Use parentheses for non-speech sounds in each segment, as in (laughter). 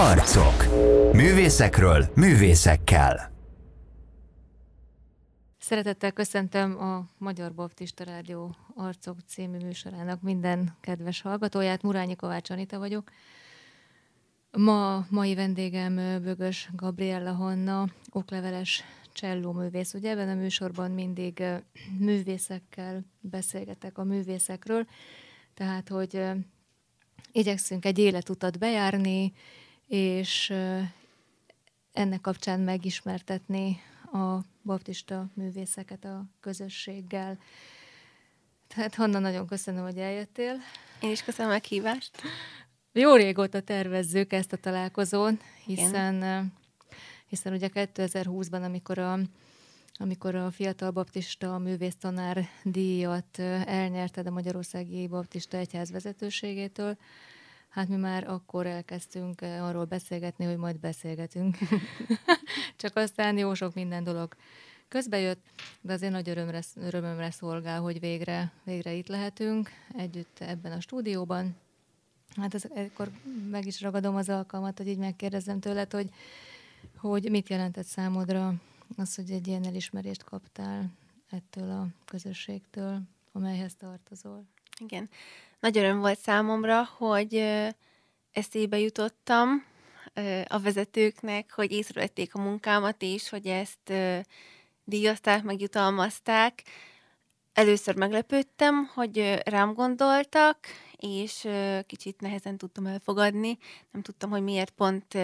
Arcok. Művészekről, művészekkel. Szeretettel köszöntöm a Magyar Baptista Rádió Arcok című műsorának minden kedves hallgatóját. Murányi Kovács Anita vagyok. Ma mai vendégem Bögös Gabriella Hanna, okleveles cselló művész. Ugye ebben a műsorban mindig művészekkel beszélgetek a művészekről, tehát hogy igyekszünk egy életutat bejárni, és ennek kapcsán megismertetni a baptista művészeket a közösséggel. Tehát Hanna, nagyon köszönöm, hogy eljöttél. Én is köszönöm a kívást. Jó régóta tervezzük ezt a találkozón, hiszen, Igen. hiszen ugye 2020-ban, amikor a, amikor a Fiatal Baptista művésztanár díjat elnyerted a Magyarországi Baptista Egyház vezetőségétől, Hát mi már akkor elkezdtünk eh, arról beszélgetni, hogy majd beszélgetünk. (laughs) Csak aztán jó sok minden dolog közbejött, de azért nagy örömre, örömömre szolgál, hogy végre, végre itt lehetünk együtt ebben a stúdióban. Hát ez, ekkor meg is ragadom az alkalmat, hogy így megkérdezem tőled, hogy, hogy mit jelentett számodra az, hogy egy ilyen elismerést kaptál ettől a közösségtől, amelyhez tartozol. Igen. Nagy öröm volt számomra, hogy eszébe jutottam a vezetőknek, hogy észrevették a munkámat is, hogy ezt díjazták, megjutalmazták. Először meglepődtem, hogy rám gondoltak, és kicsit nehezen tudtam elfogadni. Nem tudtam, hogy miért pont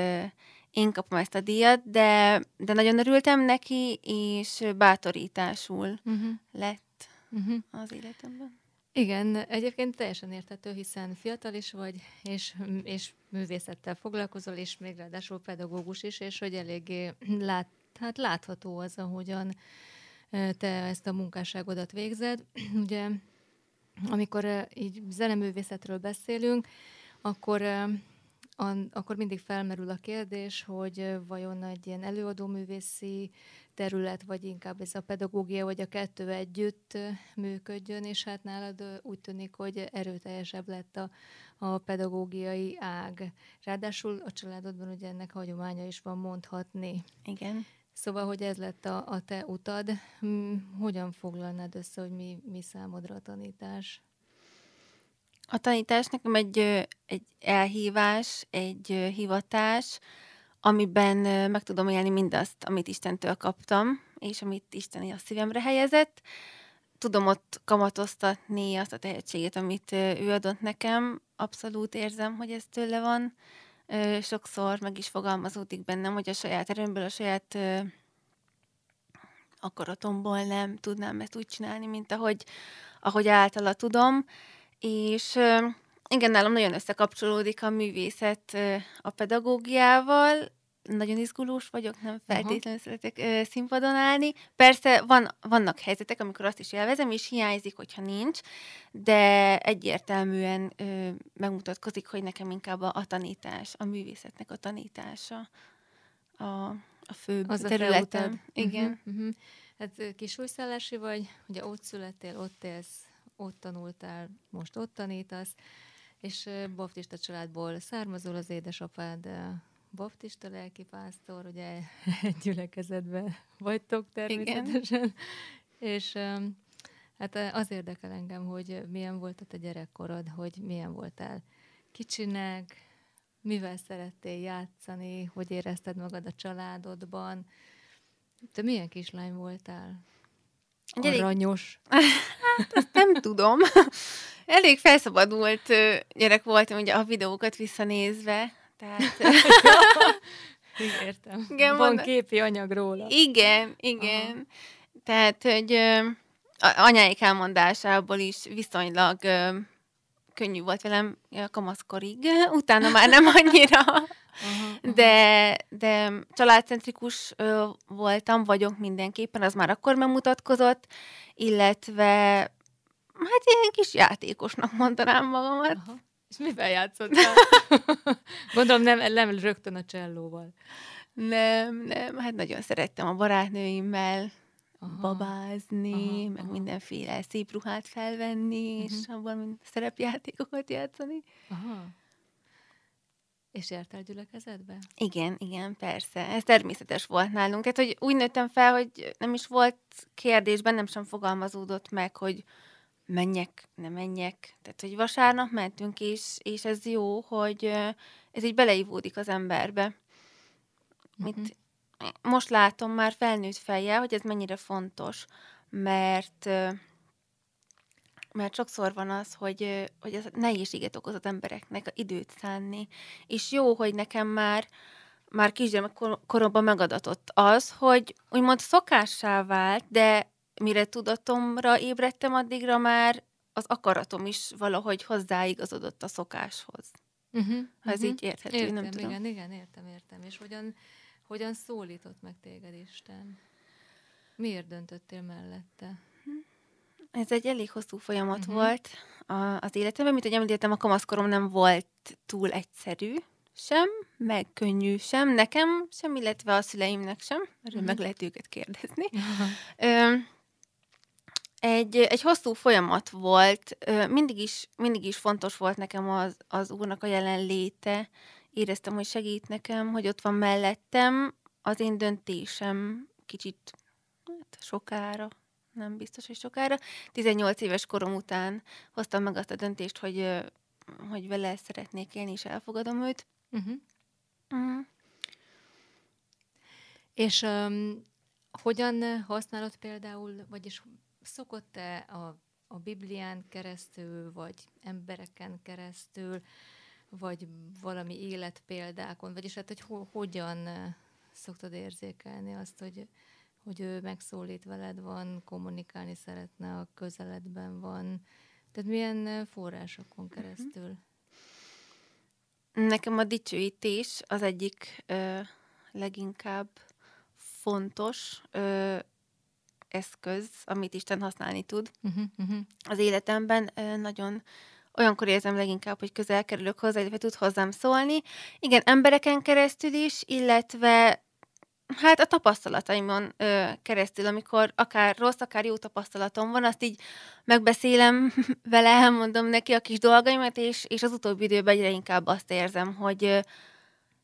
én kapom ezt a díjat, de, de nagyon örültem neki, és bátorításul uh-huh. lett uh-huh. az életemben. Igen, egyébként teljesen értető, hiszen fiatal is vagy, és, és művészettel foglalkozol, és még ráadásul pedagógus is, és hogy eléggé lát, hát látható az, ahogyan te ezt a munkásságodat végzed. (clears throat) Ugye, amikor így zeneművészetről beszélünk, akkor akkor mindig felmerül a kérdés, hogy vajon egy ilyen előadóművészi terület, vagy inkább ez a pedagógia, vagy a kettő együtt működjön, és hát nálad úgy tűnik, hogy erőteljesebb lett a, a pedagógiai ág. Ráadásul a családodban ugye ennek hagyománya is van mondhatni. Igen. Szóval, hogy ez lett a, a te utad, hogyan foglalnád össze, hogy mi, mi számodra a tanítás? A tanítás nekem egy, egy elhívás, egy hivatás, amiben meg tudom élni mindazt, amit Istentől kaptam, és amit Isten a szívemre helyezett. Tudom ott kamatoztatni azt a tehetséget, amit ő adott nekem. Abszolút érzem, hogy ez tőle van. Sokszor meg is fogalmazódik bennem, hogy a saját erőmből, a saját akaratomból nem tudnám ezt úgy csinálni, mint ahogy, ahogy általa tudom. És igen, nálam nagyon összekapcsolódik a művészet a pedagógiával, nagyon izgulós vagyok, nem feltétlenül uh-huh. szeretek ö, színpadon állni. Persze van, vannak helyzetek, amikor azt is élvezem, és hiányzik, hogyha nincs, de egyértelműen ö, megmutatkozik, hogy nekem inkább a, a tanítás, a művészetnek a tanítása a, a fő Az területem. A Igen. Uh-huh, uh-huh. Hát kisújszállási vagy, ugye ott születtél, ott élsz, ott tanultál, most ott tanítasz, és baptista családból származol az édesapád baptista lelkipásztor, ugye (laughs) egy gyülekezetben vagytok természetesen, Igen. és hát az érdekel engem, hogy milyen volt a te gyerekkorod, hogy milyen voltál kicsinek, mivel szerettél játszani, hogy érezted magad a családodban. Te milyen kislány voltál? Aranyos. (laughs) Hát, ezt nem tudom. Elég felszabadult gyerek voltam, ugye a videókat visszanézve, tehát... (laughs) Értem. Igen, Van mond... képi anyag róla. Igen, igen. Aha. Tehát, hogy anyáik elmondásából is viszonylag könnyű volt velem a kamaszkorig, (laughs) utána már nem annyira, aha. de, de családcentrikus ö, voltam, vagyok mindenképpen, az már akkor megmutatkozott, illetve hát ilyen kis játékosnak mondanám magamat. Aha. És mivel játszottál? (laughs) Gondolom nem, nem rögtön a csellóval. Nem, nem, hát nagyon szerettem a barátnőimmel aha, babázni, aha, meg aha. mindenféle szép ruhát felvenni, uh-huh. és abban szerepjátékokat játszani. Aha. És jártál gyülekezetbe? Igen, igen, persze. Ez természetes volt nálunk. Tehát, hogy úgy nőttem fel, hogy nem is volt kérdés, bennem sem fogalmazódott meg, hogy menjek, nem menjek. Tehát, hogy vasárnap mentünk, és, és ez jó, hogy ez így beleivódik az emberbe. Mit, uh-huh. Most látom már felnőtt fejjel, hogy ez mennyire fontos, mert mert sokszor van az, hogy, hogy ez nehézséget okoz az embereknek a időt szánni. És jó, hogy nekem már már kisgyermek koromban megadatott az, hogy úgymond szokássá vált, de mire tudatomra ébredtem, addigra már az akaratom is valahogy hozzáigazodott a szokáshoz. Uh-huh, ha ez uh-huh. így érthető, értem, nem tudom. Igen, igen, értem, értem. És hogyan, hogyan szólított meg téged Isten? Miért döntöttél mellette? Ez egy elég hosszú folyamat uh-huh. volt a, az életemben. Mint hogy említettem, a kamaszkorom nem volt túl egyszerű sem, meg könnyű sem, nekem sem, illetve a szüleimnek sem. Erről uh-huh. meg lehet őket kérdezni. Uh-huh. (laughs) Ö, egy, egy hosszú folyamat volt, mindig is, mindig is fontos volt nekem az, az úrnak a jelenléte. Éreztem, hogy segít nekem, hogy ott van mellettem. Az én döntésem kicsit hát, sokára, nem biztos, hogy sokára. 18 éves korom után hoztam meg azt a döntést, hogy, hogy vele szeretnék élni, és elfogadom őt. Uh-huh. Uh-huh. És um, hogyan használod például, vagyis szokott-e a, a Biblián keresztül, vagy embereken keresztül, vagy valami életpéldákon, vagyis hát, hogy ho, hogyan szoktad érzékelni azt, hogy, hogy ő megszólít veled, van, kommunikálni szeretne, a közeledben van. Tehát milyen forrásokon mhm. keresztül? Nekem a dicsőítés az egyik ö, leginkább fontos ö, eszköz, amit Isten használni tud uh-huh, uh-huh. az életemben. Nagyon olyankor érzem leginkább, hogy közel kerülök hozzá, illetve tud hozzám szólni. Igen, embereken keresztül is, illetve hát a tapasztalataimon ö, keresztül, amikor akár rossz, akár jó tapasztalatom van, azt így megbeszélem (laughs) vele, elmondom neki a kis dolgaimat, és, és az utóbbi időben egyre inkább azt érzem, hogy,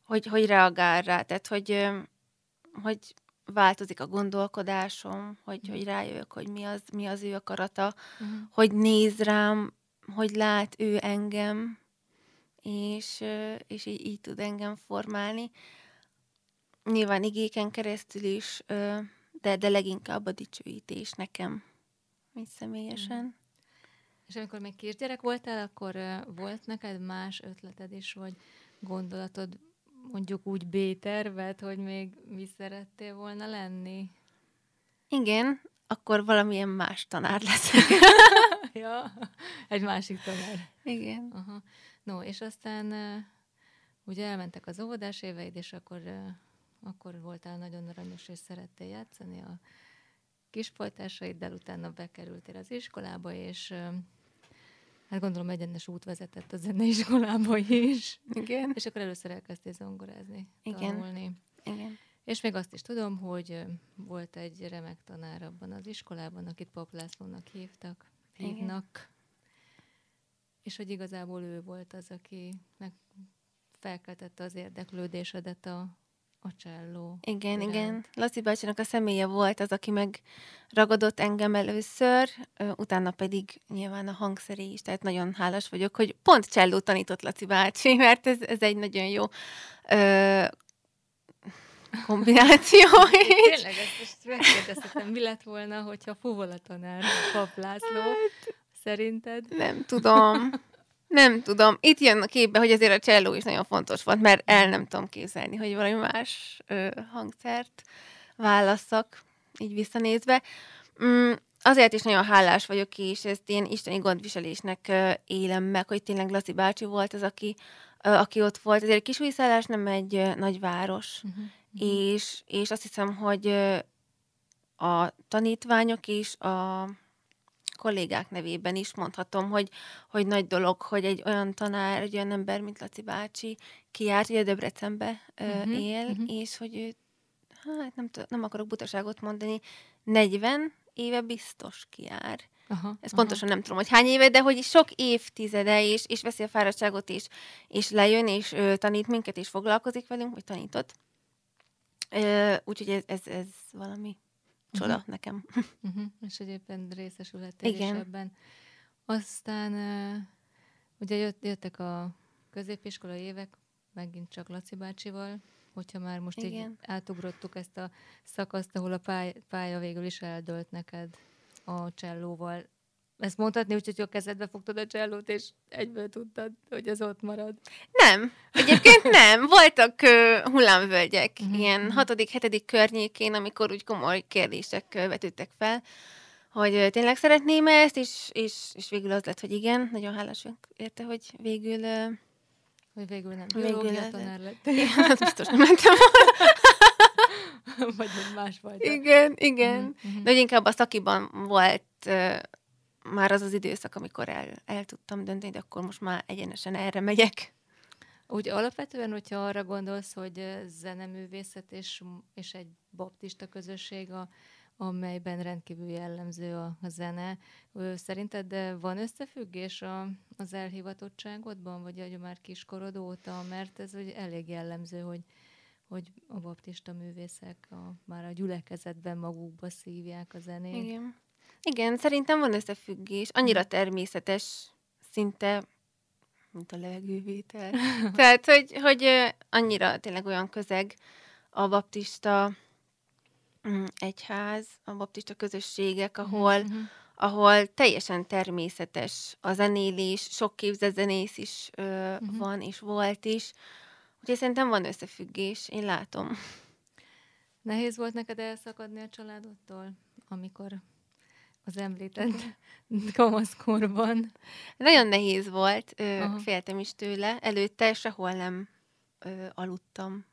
hogy, hogy reagál rá, tehát hogy, hogy változik a gondolkodásom, hogy, hogy rájövök, hogy mi az, mi az ő akarata, uh-huh. hogy néz rám, hogy lát ő engem, és, és így, így tud engem formálni. Nyilván igéken keresztül is, de, de leginkább a dicsőítés nekem, így személyesen. Uh-huh. És amikor még kisgyerek voltál, akkor volt neked más ötleted is, vagy gondolatod mondjuk úgy B-tervet, hogy még mi szerettél volna lenni? Igen, akkor valamilyen más tanár lesz. (laughs) ja, egy másik tanár. Igen. Aha. No, és aztán ugye elmentek az óvodás éveid, és akkor, akkor voltál nagyon aranyos, és szerettél játszani a kispoltásaiddal, utána bekerültél az iskolába, és Hát gondolom egyenes út vezetett a zeneiskolába is. Igen. És akkor először elkezdtél zongorázni, Igen. tanulni. Igen. És még azt is tudom, hogy volt egy remek tanár abban az iskolában, akit Pap Lászlónak hívtak, hívnak. Igen. És hogy igazából ő volt az, aki meg felkeltette az érdeklődésedet a, a cselló. Igen, iránt. igen. Laci bácsinak a személye volt az, aki megragadott engem először, utána pedig nyilván a hangszeré is, tehát nagyon hálás vagyok, hogy pont cselló tanított Laci bácsi, (laughs) mert ez, ez egy nagyon jó ö, kombináció (laughs) is. Tényleg, ezt most megkérdezhetem, mi lett volna, hogyha fuvola tanár Pap László, hát, szerinted? Nem tudom. (laughs) Nem tudom. Itt jön a képbe, hogy azért a cselló is nagyon fontos volt, mert el nem tudom képzelni, hogy valami más ö, hangszert válasszak, így visszanézve. Mm, azért is nagyon hálás vagyok, és ezt én isteni gondviselésnek ö, élem meg, hogy tényleg Laci bácsi volt az, aki, ö, aki ott volt. Azért Kisújszállás nem egy ö, nagy város, uh-huh. és, és azt hiszem, hogy ö, a tanítványok is, a kollégák nevében is mondhatom, hogy, hogy nagy dolog, hogy egy olyan tanár, egy olyan ember, mint Laci bácsi kiárt, ugye Debrecenbe uh-huh, él, uh-huh. és hogy ő, hát nem, nem akarok butaságot mondani, 40 éve biztos kiár. Aha, Ezt aha. pontosan nem tudom, hogy hány éve, de hogy sok évtizede, és, és veszi a fáradtságot is, és lejön, és ö, tanít minket, és foglalkozik velünk, vagy tanított. Úgyhogy ez, ez, ez valami csoda uh-huh. nekem. Uh-huh. És egyébként részesülhettél Igen. is ebben. Aztán ugye jött, jöttek a középiskola évek, megint csak Laci bácsival, hogyha már most Igen. így átugrottuk ezt a szakaszt, ahol a pálya, pálya végül is eldölt neked a csellóval. Ezt mondhatni, úgyhogy a kezedbe fogtad a csellót, és egyből tudtad, hogy ez ott marad. Nem. Egyébként nem. Voltak uh, hullámvölgyek, uh-huh. ilyen hatodik, hetedik környékén, amikor úgy komoly kérdések uh, vetődtek fel, hogy uh, tényleg szeretném ezt, és, és, és végül az lett, hogy igen. Nagyon hálás érte, hogy végül... Uh, hogy végül nem. Végül tanár lett. Igen, biztos nem mentem (laughs) Vagy más vagy. Igen, igen. Uh-huh. De hogy inkább a szakiban volt már az az időszak, amikor el, el tudtam dönteni, de akkor most már egyenesen erre megyek. Úgy alapvetően, hogyha arra gondolsz, hogy zeneművészet és, és egy baptista közösség, a, amelyben rendkívül jellemző a, a zene, szerinted de van összefüggés a, az elhivatottságodban, vagy hogy már kiskorod óta, mert ez ugye elég jellemző, hogy, hogy a baptista művészek a, már a gyülekezetben magukba szívják a zenét. Igen. Igen, szerintem van összefüggés. Annyira természetes, szinte, mint a levegővétel. (laughs) Tehát, hogy, hogy annyira tényleg olyan közeg a baptista mm, egyház, a baptista közösségek, ahol, mm-hmm. ahol teljesen természetes a zenélés, sok képzett zenész is ö, mm-hmm. van, és volt is. Úgyhogy szerintem van összefüggés, én látom. Nehéz volt neked elszakadni a családodtól, amikor az említett (laughs) kamaszkorban. Nagyon nehéz volt, ö, féltem is tőle. Előtte sehol nem ö, aludtam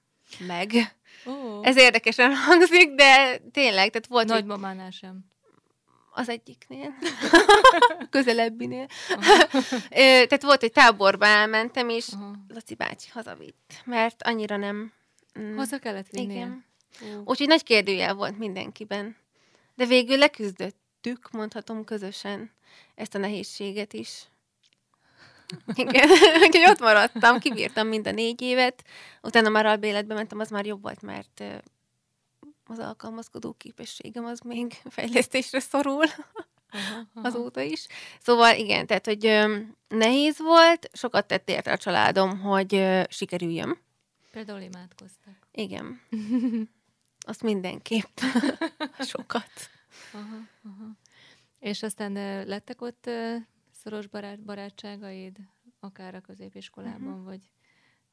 meg. Oh. Ez érdekesen hangzik, de tényleg, tehát volt... Nagymamánál sem. Az egyiknél. (laughs) Közelebbinél. (laughs) tehát volt, hogy táborba elmentem, és Aha. Laci bácsi hazavitt, mert annyira nem... Mm, Haza kellett vinni. Igen. Úgyhogy nagy kérdőjel volt mindenkiben. De végül leküzdött megtettük, mondhatom közösen ezt a nehézséget is. (laughs) Igen, (laughs) úgyhogy ott maradtam, kibírtam mind a négy évet, utána már albéletbe mentem, az már jobb volt, mert az alkalmazkodó képességem az még (laughs) fejlesztésre szorul. Aha, aha. azóta is. Szóval igen, tehát, hogy nehéz volt, sokat tett érte a családom, hogy sikerüljön. Például imádkoztak. Igen. Azt mindenképp. sokat. És aztán lettek ott szoros barát, barátságaid, akár a középiskolában, uh-huh. vagy,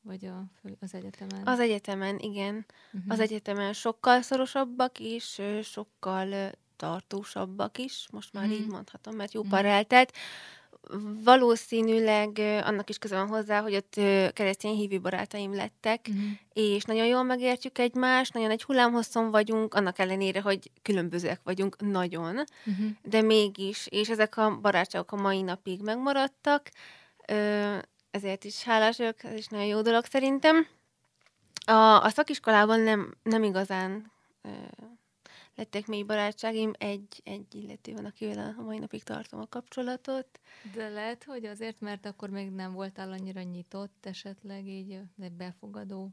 vagy a, az egyetemen? Az egyetemen, igen. Uh-huh. Az egyetemen sokkal szorosabbak is, sokkal tartósabbak is, most már uh-huh. így mondhatom, mert jó uh-huh. pár eltelt valószínűleg annak is köze van hozzá, hogy ott keresztény hívő barátaim lettek, uh-huh. és nagyon jól megértjük egymást, nagyon egy hullámhosszon vagyunk, annak ellenére, hogy különbözőek vagyunk nagyon, uh-huh. de mégis, és ezek a barátságok a mai napig megmaradtak, ezért is hálás vagyok, ez is nagyon jó dolog szerintem. A, a szakiskolában nem, nem igazán lettek mély barátságim, egy, egy illető van, akivel a mai napig tartom a kapcsolatot. De lehet, hogy azért, mert akkor még nem voltál annyira nyitott esetleg így egy befogadó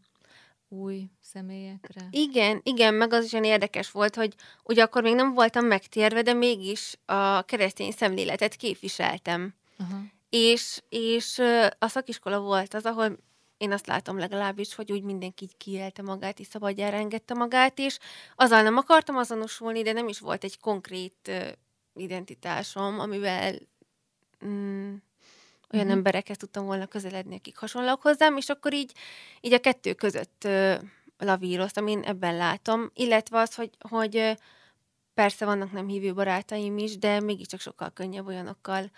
új személyekre? Igen, igen, meg az is olyan érdekes volt, hogy ugye akkor még nem voltam megtérve, de mégis a keresztény szemléletet képviseltem. Aha. És, és a szakiskola volt az, ahol én azt látom legalábbis, hogy úgy mindenki így kiélte magát, és szabadjára engedte magát, és azzal nem akartam azonosulni, de nem is volt egy konkrét uh, identitásom, amivel mm, olyan uh-huh. emberekhez tudtam volna közeledni, akik hasonlók hozzám, és akkor így, így a kettő között uh, lavíroztam, én ebben látom, illetve az, hogy, hogy uh, persze vannak nem hívő barátaim is, de mégiscsak sokkal könnyebb olyanokkal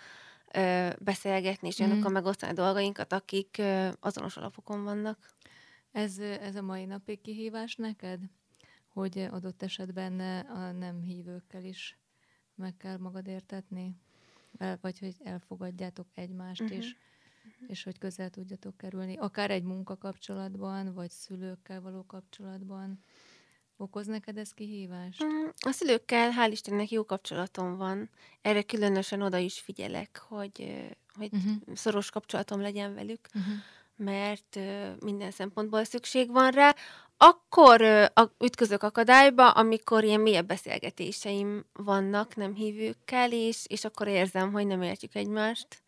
ö, beszélgetni, és olyanokkal mm. megosztani a dolgainkat, akik ö, azonos alapokon vannak. Ez, ez a mai napig kihívás neked? Hogy adott esetben a nem hívőkkel is meg kell magad értetni? Vagy hogy elfogadjátok egymást uh-huh. is, uh-huh. és hogy közel tudjatok kerülni, akár egy munkakapcsolatban, vagy szülőkkel való kapcsolatban, Okoz neked ez kihívást? Mm, a szülőkkel hál' Istennek jó kapcsolatom van. Erre különösen oda is figyelek, hogy, hogy uh-huh. szoros kapcsolatom legyen velük, uh-huh. mert minden szempontból szükség van rá. Akkor ütközök akadályba, amikor ilyen mélyebb beszélgetéseim vannak nem hívőkkel, és, és akkor érzem, hogy nem értjük egymást.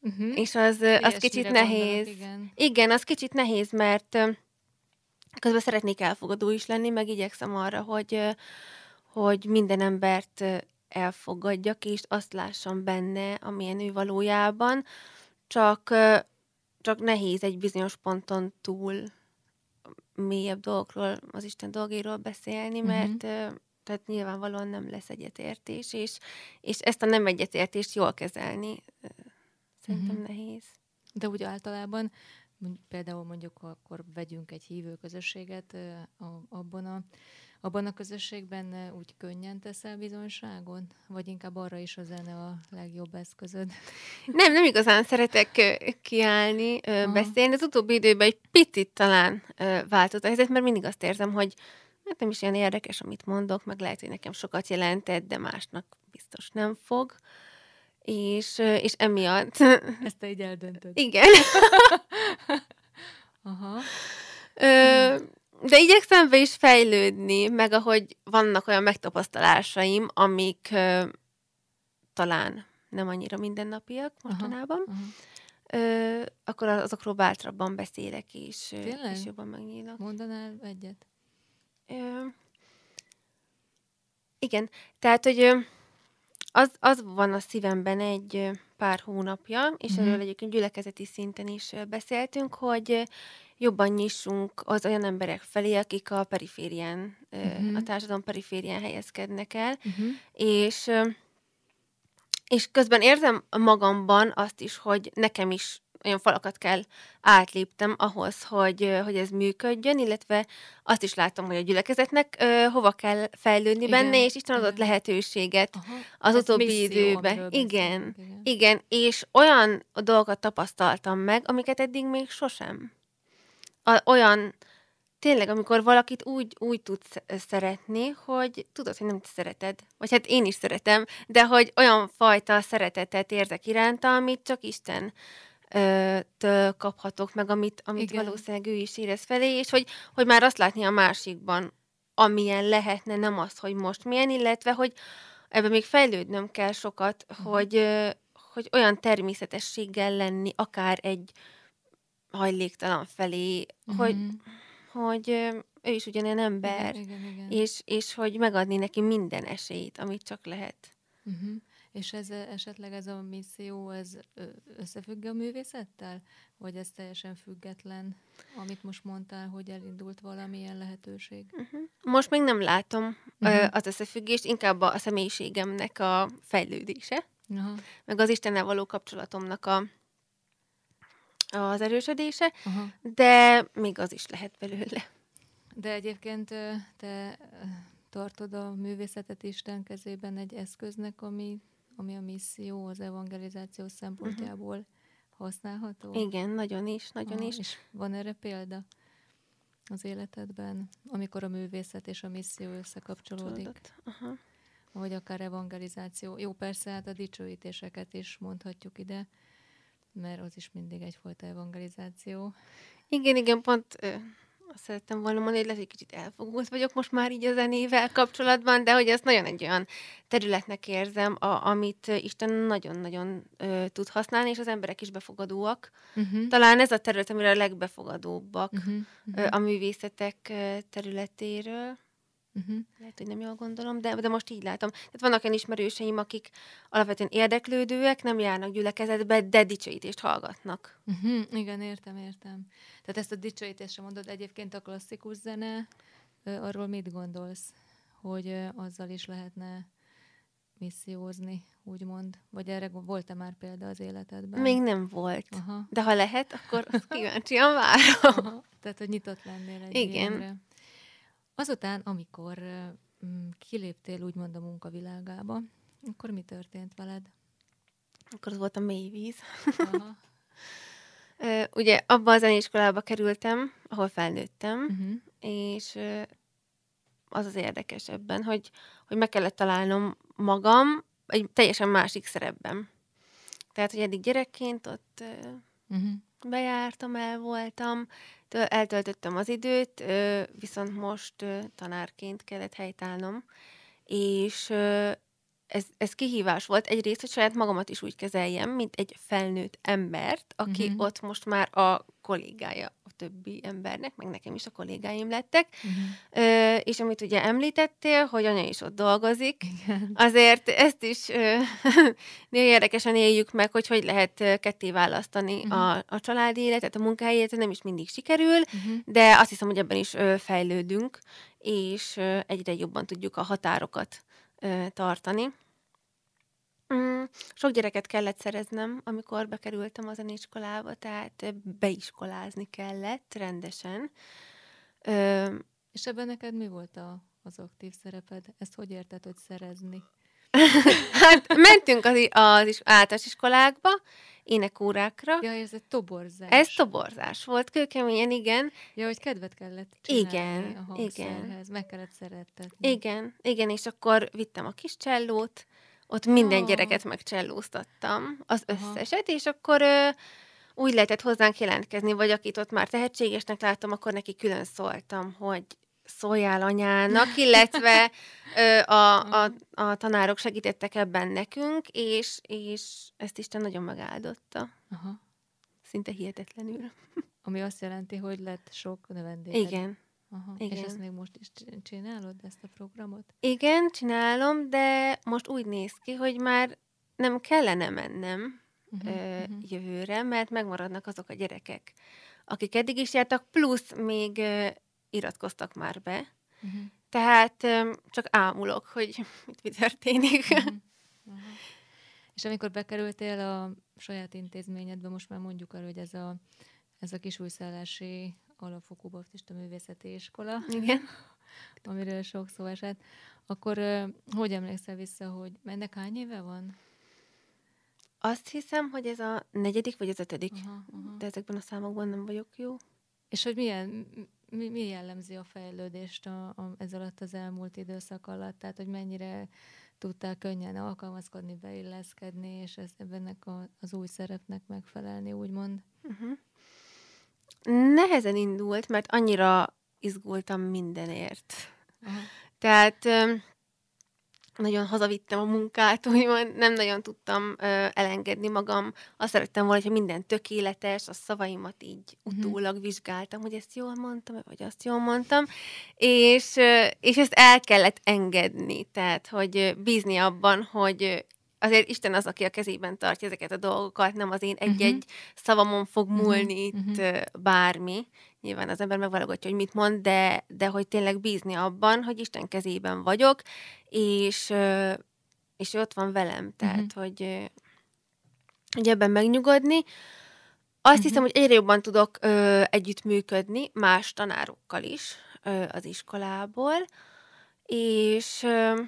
Uh-huh. És az, az kicsit nehéz. Gondolok, igen. igen, az kicsit nehéz, mert közben szeretnék elfogadó is lenni, meg igyekszem arra, hogy, hogy minden embert elfogadjak, és azt lássam benne, amilyen ő valójában, csak, csak nehéz egy bizonyos ponton túl mélyebb dolgokról, az Isten dolgéről beszélni, mhm. mert uh-huh. tehát nyilvánvalóan nem lesz egyetértés, és, és ezt a nem egyetértést jól kezelni szerintem uh-huh. nehéz. De úgy általában például mondjuk akkor vegyünk egy hívő közösséget, abban a, abban a közösségben úgy könnyen teszel bizonyságot? Vagy inkább arra is a zene a legjobb eszközöd? (laughs) Nem, nem igazán szeretek kiállni, Aha. beszélni. Az utóbbi időben egy picit talán változott a helyzet, mert mindig azt érzem, hogy hát nem is ilyen érdekes, amit mondok, meg lehet, hogy nekem sokat jelentett, de másnak biztos nem fog és, és emiatt... (laughs) Ezt te így eldöntöd. Igen. (laughs) Aha. Ö, de igyekszem be is fejlődni, meg ahogy vannak olyan megtapasztalásaim, amik ö, talán nem annyira mindennapiak mostanában, aha, aha. Ö, akkor azokról bátrabban beszélek, és, Tényleg? és jobban megnyílok. Mondanál egyet? Ö, igen, tehát, hogy az, az van a szívemben egy pár hónapja, és mm-hmm. erről egyébként gyülekezeti szinten is beszéltünk, hogy jobban nyissunk az olyan emberek felé, akik a periférián, mm-hmm. a társadalom periférián helyezkednek el, mm-hmm. és és közben érzem magamban azt is, hogy nekem is olyan falakat kell átléptem ahhoz, hogy, hogy ez működjön, illetve azt is látom, hogy a gyülekezetnek ö, hova kell fejlődni igen, benne, és Isten adott igen. lehetőséget Aha, az utóbbi időben. Igen, igen, igen, és olyan dolgokat tapasztaltam meg, amiket eddig még sosem. A, olyan, tényleg, amikor valakit úgy, úgy tudsz szeretni, hogy tudod, hogy nem te szereted. Vagy hát én is szeretem, de hogy olyan fajta szeretetet érzek iránta, amit csak Isten től kaphatok meg, amit, amit valószínűleg ő is érez felé, és hogy, hogy már azt látni a másikban, amilyen lehetne, nem az, hogy most milyen, illetve, hogy ebben még fejlődnöm kell sokat, uh-huh. hogy, hogy olyan természetességgel lenni, akár egy hajléktalan felé, uh-huh. hogy, hogy ő is ugyanilyen ember, igen, igen, igen. És, és hogy megadni neki minden esélyt, amit csak lehet. Uh-huh. És ez esetleg ez a misszió, ez összefügg a művészettel? Vagy ez teljesen független, amit most mondtál, hogy elindult valamilyen lehetőség? Uh-huh. Most még nem látom uh-huh. az összefüggést, inkább a személyiségemnek a fejlődése, uh-huh. meg az Istennel való kapcsolatomnak a, az erősödése, uh-huh. de még az is lehet belőle. De egyébként te tartod a művészetet Isten kezében egy eszköznek, ami ami a misszió az evangelizáció szempontjából uh-huh. használható? Igen, nagyon is, nagyon ah, is. És van erre példa az életedben, amikor a művészet és a misszió összekapcsolódik? Uh-huh. Vagy akár evangelizáció. Jó, persze, hát a dicsőítéseket is mondhatjuk ide, mert az is mindig egyfajta evangelizáció. Igen, igen, pont azt szerettem volna mondani, hogy lehet, hogy kicsit elfogult vagyok most már így a zenével kapcsolatban, de hogy ezt nagyon egy olyan területnek érzem, a, amit Isten nagyon-nagyon ö, tud használni, és az emberek is befogadóak. Uh-huh. Talán ez a terület, amire a legbefogadóbbak uh-huh. Uh-huh. a művészetek területéről. Uh-huh. Lehet, hogy nem jól gondolom, de, de most így látom. Tehát vannak olyan ismerőseim, akik alapvetően érdeklődőek, nem járnak gyülekezetbe, de dicsőítést hallgatnak. Uh-huh. Igen, értem, értem. Tehát ezt a dicsőítésre mondod egyébként a klasszikus zene, arról mit gondolsz? Hogy azzal is lehetne missziózni, úgymond? Vagy erre volt-e már példa az életedben? Még nem volt. Aha. De ha lehet, akkor kíváncsian várom. Aha. Tehát, hogy nyitott lennél egy Igen. Ilyenre. Azután, amikor mm, kiléptél úgymond a munkavilágába, akkor mi történt veled? Akkor az volt a mély víz. Aha. (laughs) Ugye abba a zenéiskolába kerültem, ahol felnőttem, uh-huh. és az az érdekes ebben, hogy, hogy meg kellett találnom magam egy teljesen másik szerepben. Tehát, hogy eddig gyerekként ott uh-huh. bejártam, el voltam, eltöltöttem az időt, viszont most tanárként kellett helytállnom, és ez, ez kihívás volt. Egyrészt, hogy saját magamat is úgy kezeljem, mint egy felnőtt embert, aki uh-huh. ott most már a kollégája a többi embernek, meg nekem is a kollégáim lettek. Uh-huh. Ö, és amit ugye említettél, hogy anya is ott dolgozik, Igen. azért ezt is ö, (laughs) néha érdekesen éljük meg, hogy hogy lehet ketté választani uh-huh. a, a családi életet, a munkahelyi életet, nem is mindig sikerül, uh-huh. de azt hiszem, hogy ebben is ö, fejlődünk, és ö, egyre jobban tudjuk a határokat tartani. Mm, sok gyereket kellett szereznem, amikor bekerültem a zeneiskolába, tehát beiskolázni kellett rendesen. Ö, És ebben neked mi volt a, az aktív szereped? Ezt hogy érted, hogy szerezni? (laughs) hát mentünk az, az általános iskolákba, énekórákra. Ja, ez egy toborzás. Ez toborzás volt, kőkeményen, igen. Ja, hogy kedvet kellett csinálni igen, a igen. meg kellett szerettetni. Igen, igen, és akkor vittem a kis csellót, ott minden oh. gyereket megcsellóztattam, az összeset, és akkor ö, úgy lehetett hozzánk jelentkezni, vagy akit ott már tehetségesnek láttam, akkor neki külön szóltam, hogy szóljál anyának, (laughs) illetve ö, a, a, a tanárok segítettek ebben nekünk, és, és ezt Isten nagyon megáldotta. Aha. Szinte hihetetlenül. Ami azt jelenti, hogy lett sok növendék. Igen. Aha. Igen. És ezt még most is csinálod, ezt a programot? Igen, csinálom, de most úgy néz ki, hogy már nem kellene mennem uh-huh, ö, uh-huh. jövőre, mert megmaradnak azok a gyerekek, akik eddig is jártak, plusz még ö, iratkoztak már be. Uh-huh. Tehát ö, csak ámulok, hogy (laughs) mit mi történik. Uh-huh. Uh-huh. És amikor bekerültél a saját intézményedbe, most már mondjuk arra, hogy ez a, ez a kisújszállási alapfokú baptista művészeti iskola, Igen. (laughs) amiről sok szó esett, akkor hogy emlékszel vissza, hogy ennek hány éve van? Azt hiszem, hogy ez a negyedik vagy az ötödik, aha, aha. de ezekben a számokban nem vagyok jó. És hogy milyen, mi, mi jellemzi a fejlődést a, a, ez alatt az elmúlt időszak alatt? Tehát, hogy mennyire tudtál könnyen alkalmazkodni, beilleszkedni, és ez, ebbennek a, az új szerepnek megfelelni, úgymond? Uh-huh. Nehezen indult, mert annyira izgultam mindenért. Aha. Tehát nagyon hazavittem a munkát, (laughs) úgymond nem nagyon tudtam ö, elengedni magam. Azt szerettem volna, hogy minden tökéletes, a szavaimat így uh-huh. utólag vizsgáltam, hogy ezt jól mondtam, vagy azt jól mondtam, és, ö, és ezt el kellett engedni, tehát, hogy bízni abban, hogy azért Isten az, aki a kezében tartja ezeket a dolgokat, nem az én egy-egy uh-huh. szavamon fog mhm. múlni uh-huh. itt uh, bármi. Nyilván az ember megválogatja, hogy mit mond, de, de hogy tényleg bízni abban, hogy Isten kezében vagyok, és, és ő ott van velem, tehát, uh-huh. hogy, hogy ebben megnyugodni. Azt uh-huh. hiszem, hogy egyre jobban tudok ö, együttműködni más tanárokkal is ö, az iskolából, és ö,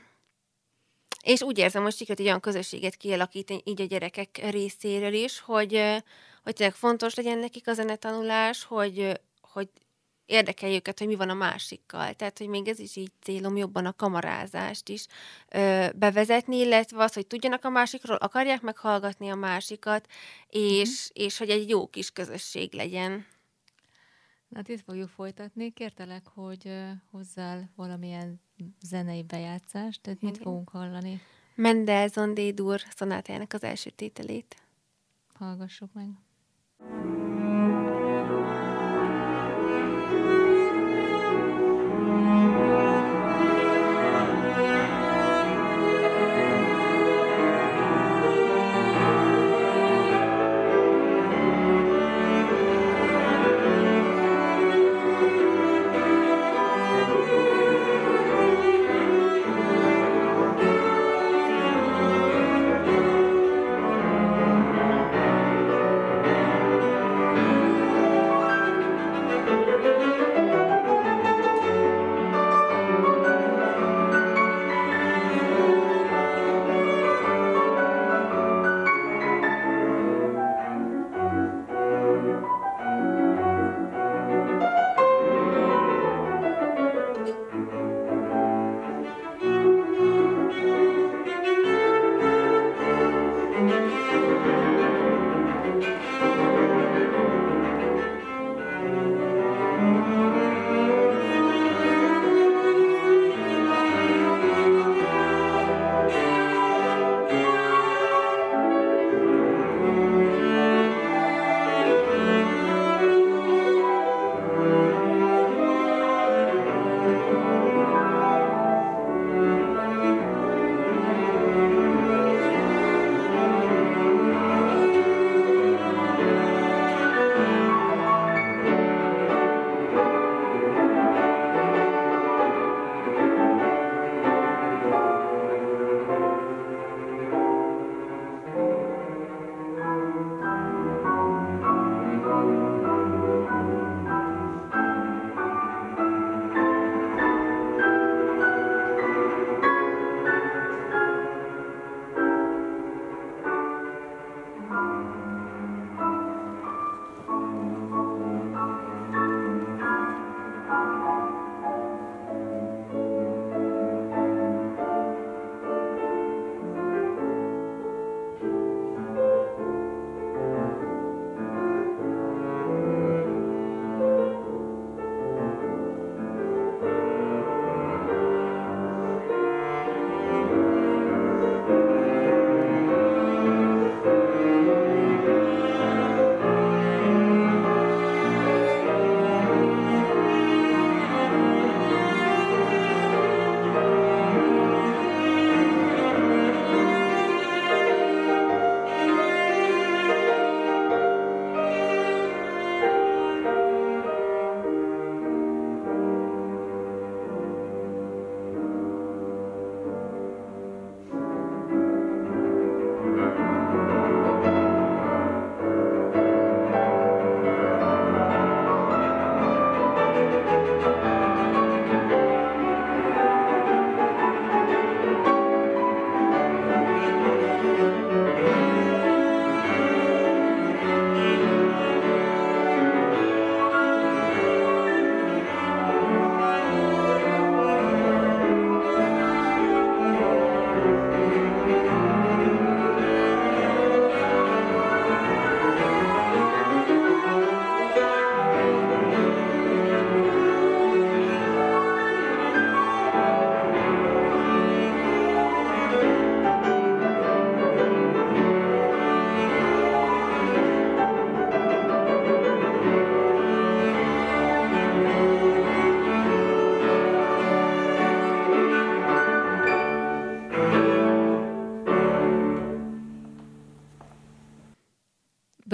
és úgy érzem, hogy sikerült egy olyan közösséget kialakítani így a gyerekek részéről is, hogy, hogy tényleg fontos legyen nekik a zenetanulás, hogy, hogy érdekelj őket, hogy mi van a másikkal. Tehát, hogy még ez is így célom jobban a kamarázást is ö, bevezetni, illetve az, hogy tudjanak a másikról, akarják meghallgatni a másikat, és, mm. és hogy egy jó kis közösség legyen. Hát itt fogjuk folytatni. Kértelek, hogy hozzál valamilyen zenei bejátszást, tehát mit fogunk hallani? Mendelssohn D-dur szonátájának az első tételét. Hallgassuk meg.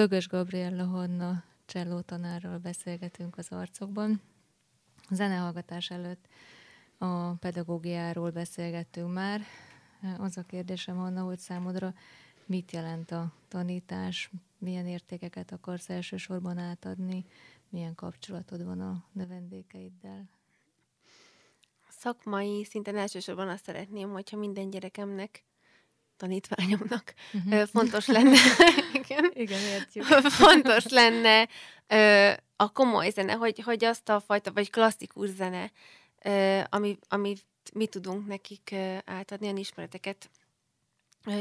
Bögös Gabriella Hanna cselló tanárral beszélgetünk az arcokban. A zenehallgatás előtt a pedagógiáról beszélgettünk már. Az a kérdésem, Hanna, hogy számodra mit jelent a tanítás, milyen értékeket akarsz elsősorban átadni, milyen kapcsolatod van a növendékeiddel? Szakmai szinten elsősorban azt szeretném, hogyha minden gyerekemnek tanítványomnak uh-huh. fontos lenne. (laughs) igen, igen értjük. fontos lenne a komoly zene, hogy, hogy azt a fajta, vagy klasszikus zene, ami, amit mi tudunk nekik átadni, olyan ismereteket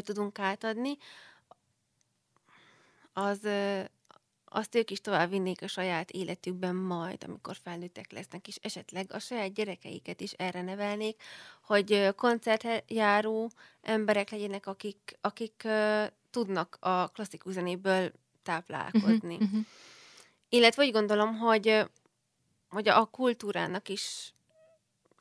tudunk átadni, az, azt ők is tovább vinnék a saját életükben majd, amikor felnőttek lesznek, és esetleg a saját gyerekeiket is erre nevelnék, hogy koncertjáró emberek legyenek, akik, akik uh, tudnak a klasszikus zenéből táplálkozni. Uh-huh, uh-huh. Illetve úgy gondolom, hogy, hogy a kultúrának is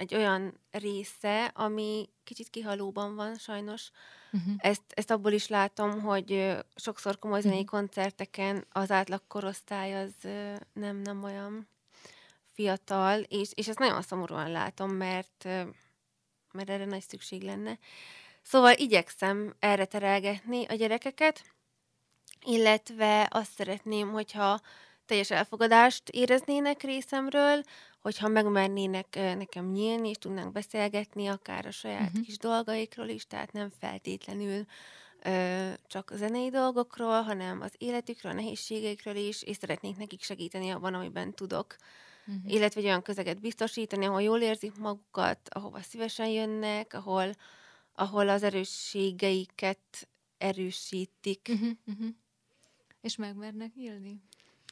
egy olyan része, ami kicsit kihalóban van sajnos. Uh-huh. Ezt, ezt abból is látom, hogy sokszor komoly zenei uh-huh. koncerteken az átlag korosztály az nem, nem olyan fiatal, és, és ezt nagyon szomorúan látom, mert, mert erre nagy szükség lenne. Szóval igyekszem erre terelgetni a gyerekeket, illetve azt szeretném, hogyha teljes elfogadást éreznének részemről, hogyha megmernének nekem nyílni, és tudnánk beszélgetni akár a saját uh-huh. kis dolgaikról is, tehát nem feltétlenül ö, csak a zenei dolgokról, hanem az életükről, a nehézségeikről is, és szeretnék nekik segíteni abban, amiben tudok. Uh-huh. Illetve egy olyan közeget biztosítani, ahol jól érzik magukat, ahova szívesen jönnek, ahol, ahol az erősségeiket erősítik. Uh-huh, uh-huh. És megmernek nyílni?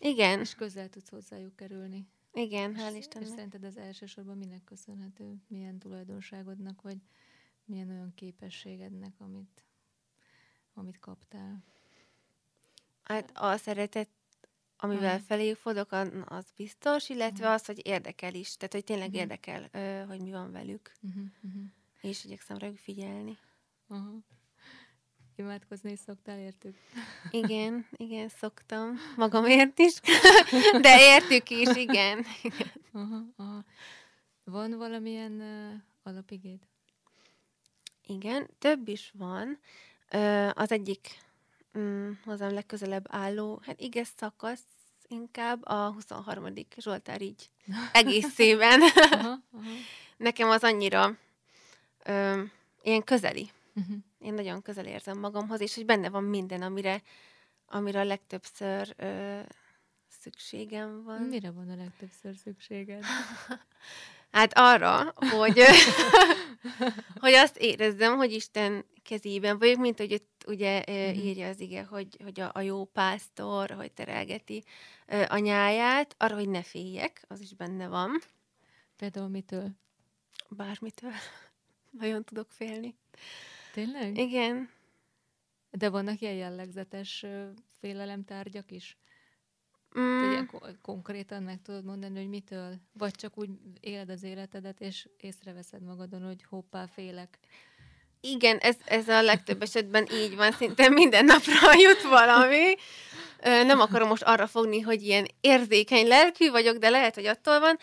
Igen. És közel tudsz hozzájuk kerülni. Igen, hál' Istennek. És szerinted az elsősorban minek köszönhető? Milyen tulajdonságodnak, vagy milyen olyan képességednek, amit, amit kaptál? Hát a szeretet, amivel hmm. felé fordok, az biztos, illetve hmm. az, hogy érdekel is. Tehát, hogy tényleg hmm. érdekel, hogy mi van velük. Uh-huh, uh-huh. És igyekszem rájuk figyelni. Uh-huh. Imádkozni is szoktál értük? Igen, igen, szoktam. (laughs) Magamért is. (laughs) De értük is, igen. Aha, aha. Van valamilyen uh, alapigéd? Igen, több is van. Uh, az egyik um, hozzám legközelebb álló, hát igen, szakasz inkább a 23. Zsoltár így (laughs) egészében. aha, aha. Nekem az annyira uh, ilyen közeli. Uh-huh. Én nagyon közel érzem magamhoz, és hogy benne van minden, amire, amire a legtöbbször ö, szükségem van. Mire van a legtöbbször szükséged? (laughs) hát arra, hogy, (laughs) hogy azt érezzem, hogy Isten kezében vagyok, mint hogy ott ugye uh-huh. írja az ige, hogy, hogy a, a jó pásztor, hogy terelgeti a nyáját, arra, hogy ne féljek, az is benne van. Például mitől? Bármitől. (laughs) Nagyon tudok félni. Tényleg? Igen. De vannak ilyen jellegzetes félelemtárgyak is? Mm. Ilyen konkrétan meg tudod mondani, hogy mitől? Vagy csak úgy éled az életedet, és észreveszed magadon, hogy hoppá, félek. Igen, ez, ez a legtöbb esetben így van, szinte minden napra (laughs) jut valami. Nem akarom most arra fogni, hogy ilyen érzékeny lelkű vagyok, de lehet, hogy attól van.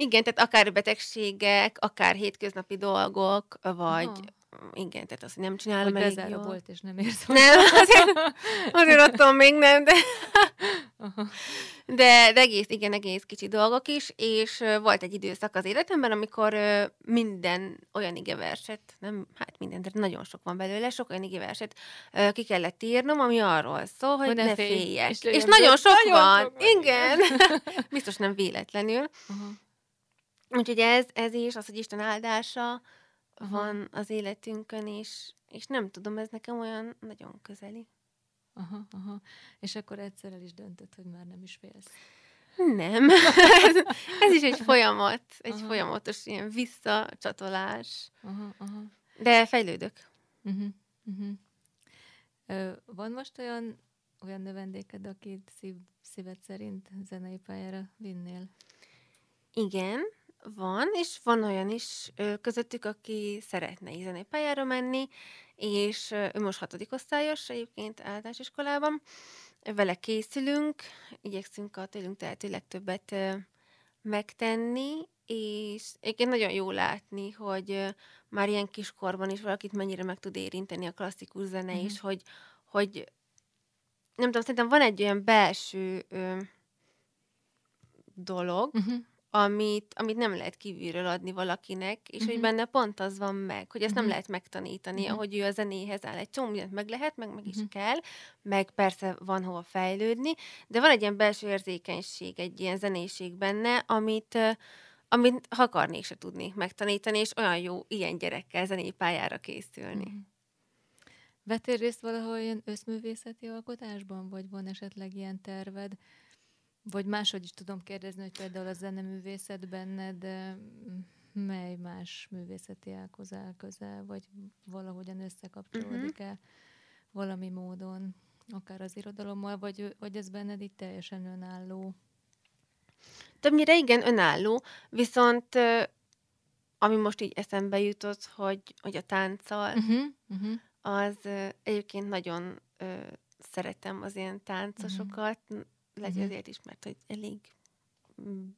Igen, tehát akár betegségek, akár hétköznapi dolgok, vagy Aha. igen, tehát azt, nem csinálom hogy elég jól. volt, és nem érzem. Nem, azért, azért attól még nem, de, de, de egész, igen, egész kicsi dolgok is, és volt egy időszak az életemben, amikor minden olyan igeverset, nem, hát minden, de nagyon sok van belőle, sok olyan igeverset ki kellett írnom, ami arról szól, hogy, hogy ne, ne féljek. És, és nagyon sok nagyon van. Sok van. Igen. (laughs) Biztos nem véletlenül. Uh-huh. Úgyhogy ez, ez is, az, hogy Isten áldása Aha. van az életünkön, és, és nem tudom, ez nekem olyan nagyon közeli. Aha, aha. És akkor egyszer el is döntött, hogy már nem is félsz. Nem. (laughs) ez, ez is egy folyamat, egy aha. folyamatos ilyen visszacsatolás. Aha, aha. De fejlődök. Uh-huh, uh-huh. Ö, van most olyan, olyan növendéked, akit szív, szíved szerint zenei pályára vinnél? Igen, van, és van olyan is közöttük, aki szeretne pályára menni, és ő most hatodik osztályos egyébként általános iskolában. Vele készülünk, igyekszünk a tőlünk tehető legtöbbet megtenni, és egyébként nagyon jó látni, hogy már ilyen kiskorban is valakit mennyire meg tud érinteni a klasszikus zene mm-hmm. is, hogy, hogy nem tudom, szerintem van egy olyan belső ö, dolog, mm-hmm amit, amit nem lehet kívülről adni valakinek, és uh-huh. hogy mhm. benne pont az van meg, hogy ezt uh-huh. nem lehet megtanítani, uh-huh. ahogy ő a zenéhez áll. Egy csomó mindent meg lehet, meg meg uh-huh. is kell, meg persze van hova fejlődni, de van egy ilyen belső érzékenység, egy ilyen zenéség benne, amit, amit ha akarnék se tudni megtanítani, és olyan jó ilyen gyerekkel zenépályára készülni. Uh-huh. Vettél részt valahol ilyen összművészeti alkotásban, vagy van esetleg ilyen terved? Vagy máshogy is tudom kérdezni, hogy például a zeneművészet benned mely más művészeti ághoz áll közel, vagy valahogyan összekapcsolódik el uh-huh. valami módon, akár az irodalommal, vagy, vagy ez benned itt teljesen önálló? Többnyire igen, önálló, viszont ami most így eszembe jutott, hogy, hogy a tánccal, uh-huh, uh-huh. az egyébként nagyon szeretem az ilyen táncosokat, uh-huh lehet, hogy azért is, mert hogy elég mm,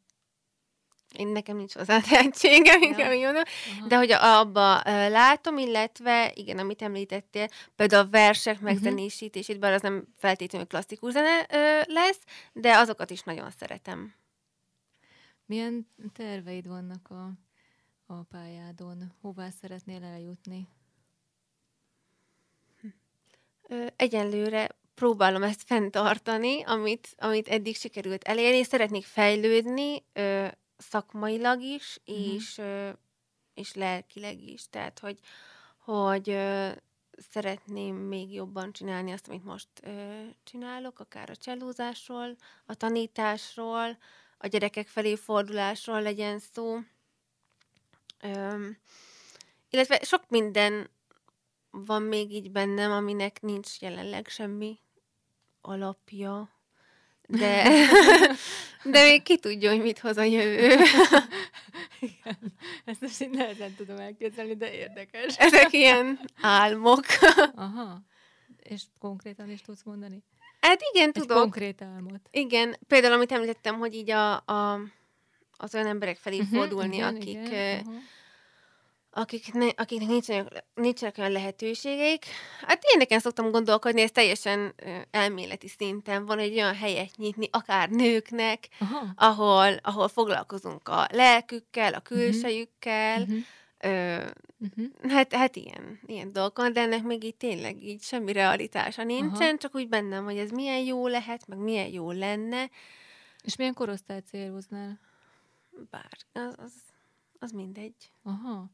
én nekem nincs hozzá (laughs) tehetségem, inkább ja. mondom, de hogy abba uh, látom, illetve igen, amit említettél, például a versek uh-huh. megzenésítését, bár az nem feltétlenül klasszikus zene uh, lesz, de azokat is nagyon szeretem. Milyen terveid vannak a, a pályádon? Hová szeretnél eljutni? Egyenlőre próbálom ezt fenntartani, amit, amit eddig sikerült elérni. Szeretnék fejlődni ö, szakmailag is, uh-huh. és, ö, és lelkileg is. Tehát, hogy, hogy ö, szeretném még jobban csinálni azt, amit most ö, csinálok, akár a csellózásról, a tanításról, a gyerekek felé fordulásról legyen szó. Ö, illetve sok minden van még így bennem, aminek nincs jelenleg semmi alapja, de, (laughs) (laughs) de még ki tudja, hogy mit hoz a jövő. (laughs) Igen, ezt most én nehezen tudom elképzelni, de érdekes. Ezek ilyen álmok. Aha. És konkrétan is tudsz mondani? Hát igen, Egy tudok. konkrét álmot. Igen, például amit említettem, hogy így a, a, az olyan emberek felé uh-huh, fordulni, igen, akik... Igen, uh-huh akik ne, akiknek nincsenek, nincsenek olyan lehetőségeik. Hát ilyeneken szoktam gondolkodni, ez teljesen elméleti szinten van egy olyan helyet nyitni, akár nőknek, ahol, ahol foglalkozunk a lelkükkel, a külsejükkel, uh-huh. Ö, uh-huh. hát, hát ilyen, ilyen dolgokon, de ennek még így tényleg így semmi realitása nincsen, Aha. csak úgy bennem, hogy ez milyen jó lehet, meg milyen jó lenne. És milyen korosztály céloznál? Bár, az, az, az mindegy. Aha.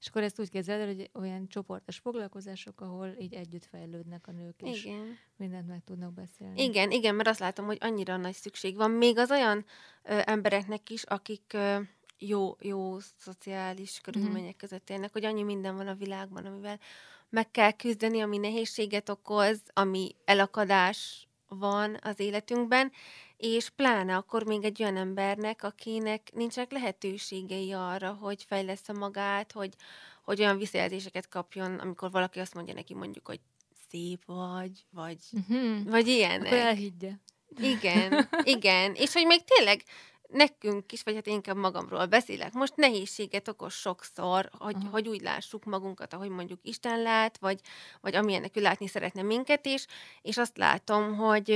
És akkor ezt úgy képzeled, hogy olyan csoportos foglalkozások, ahol így együtt fejlődnek a nők, és igen. mindent meg tudnak beszélni. Igen, igen, mert azt látom, hogy annyira nagy szükség van. Még az olyan ö, embereknek is, akik ö, jó, jó szociális körülmények mm. között élnek, hogy annyi minden van a világban, amivel meg kell küzdeni, ami nehézséget okoz, ami elakadás van az életünkben, és pláne akkor még egy olyan embernek, akinek nincsenek lehetőségei arra, hogy fejlesz magát, hogy, hogy olyan visszajelzéseket kapjon, amikor valaki azt mondja neki mondjuk, hogy szép vagy, vagy, uh-huh. vagy ilyenek. Akkor elhiggye. Igen, (laughs) igen. És hogy még tényleg nekünk is, vagy hát inkább magamról beszélek, most nehézséget okos sokszor, hogy, uh-huh. hogy úgy lássuk magunkat, ahogy mondjuk Isten lát, vagy, vagy amilyennek ő látni szeretne minket is, és azt látom, hogy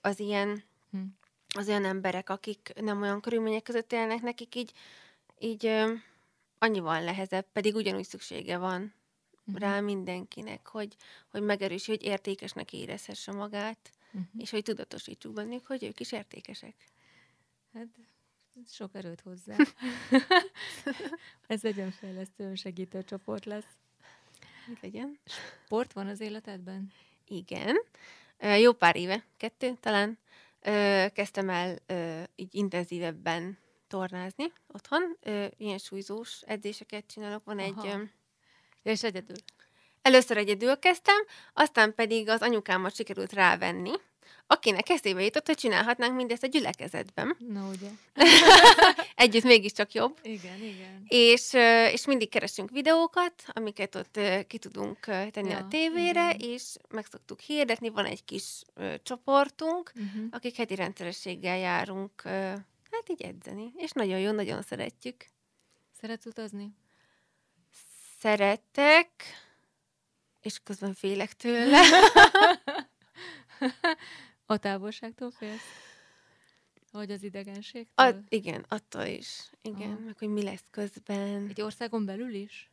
az ilyen hmm az olyan emberek, akik nem olyan körülmények között élnek, nekik így, így ö, annyival nehezebb, pedig ugyanúgy szüksége van uh-huh. rá mindenkinek, hogy, hogy megerősíti, hogy értékesnek érezhesse magát, uh-huh. és hogy tudatosítsuk bennük, hogy ők is értékesek. Hát sok erőt hozzá. (laughs) (laughs) Ez egy önfejlesztő, önsegítő csoport lesz. Mit legyen? Sport van az életedben? Igen. Jó pár éve, kettő talán ö, kezdtem el ö, így intenzívebben tornázni otthon. Ö, ilyen súlyzós edzéseket csinálok. Van Aha. egy... Ö, és egyedül? Először egyedül kezdtem, aztán pedig az anyukámat sikerült rávenni, akinek eszébe jutott, hogy csinálhatnánk mindezt a gyülekezetben. Na ugye. (laughs) Együtt mégiscsak jobb. Igen, igen. És, és mindig keresünk videókat, amiket ott ki tudunk tenni ja, a tévére, igen. és meg szoktuk hirdetni. Van egy kis csoportunk, uh-huh. akik heti rendszerességgel járunk, hát így edzeni. És nagyon jó, nagyon szeretjük. Szeretsz utazni? Szeretek, és közben félek tőle. (laughs) a távolságtól félsz? Vagy az idegenség? igen, attól is. Igen, Aha. meg hogy mi lesz közben. Egy országon belül is?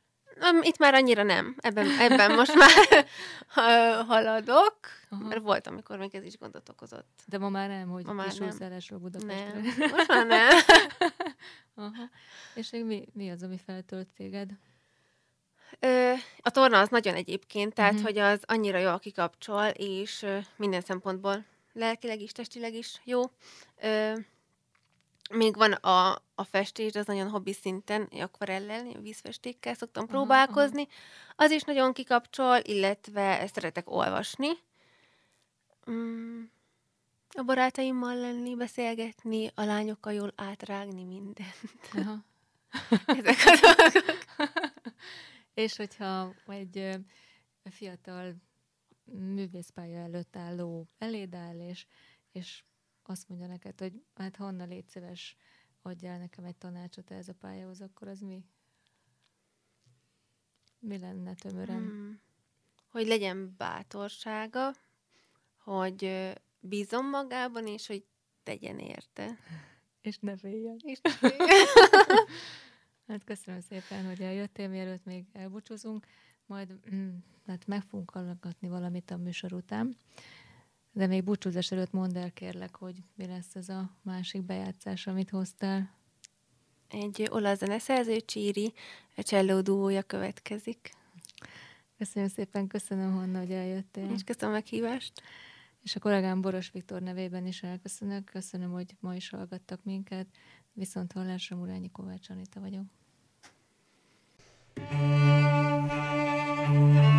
Itt már annyira nem. Ebben, ebben most már (laughs) haladok. Aha. Mert volt, amikor még ez is gondot okozott. De ma már nem, hogy ma már kisúszálásról Budapestre. Nem, (laughs) most már nem. Aha. És még mi, mi az, ami feltölt téged? A torna az nagyon egyébként, tehát uh-huh. hogy az annyira jól kikapcsol, és minden szempontból lelkileg is, testileg is jó. Még van a, a festés, az nagyon hobbi szinten, akvarellel, vízfestékkel szoktam próbálkozni. Uh-huh. Az is nagyon kikapcsol, illetve szeretek olvasni. Mm, a barátaimmal lenni, beszélgetni, a lányokkal jól átrágni mindent. Uh-huh. (laughs) Ezek a dolgok. (laughs) És hogyha egy fiatal művészpálya előtt álló eléd áll, és, és azt mondja neked, hogy hát Hanna, légy szíves, adjál nekem egy tanácsot ez a pályához, akkor az mi? Mi lenne tömören? Hmm. Hogy legyen bátorsága, hogy bízom magában, és hogy tegyen érte. És ne féljen. És ne féljen. (laughs) hát köszönöm szépen, hogy eljöttél, mielőtt még elbúcsúzunk. Majd mm, hát meg fogunk hallgatni valamit a műsor után. De még búcsúzás előtt mondd el kérlek, hogy mi lesz ez a másik bejátszás, amit hoztál. Egy olasz zeneszerző, Csíri, a cselló duója következik. Köszönöm szépen, köszönöm, Hanna, hogy eljöttél. És köszönöm a meghívást. És a kollégám Boros Viktor nevében is elköszönök. Köszönöm, hogy ma is hallgattak minket. Viszont hallásra Murányi Kovács Anita vagyok. Ez volt,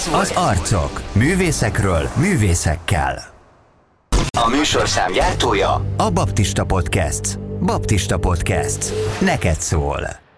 Ez volt az Arcok. Művészekről, művészekkel. A műsorszám gyártója a Baptista Podcast. Baptista Podcast. Neked szól.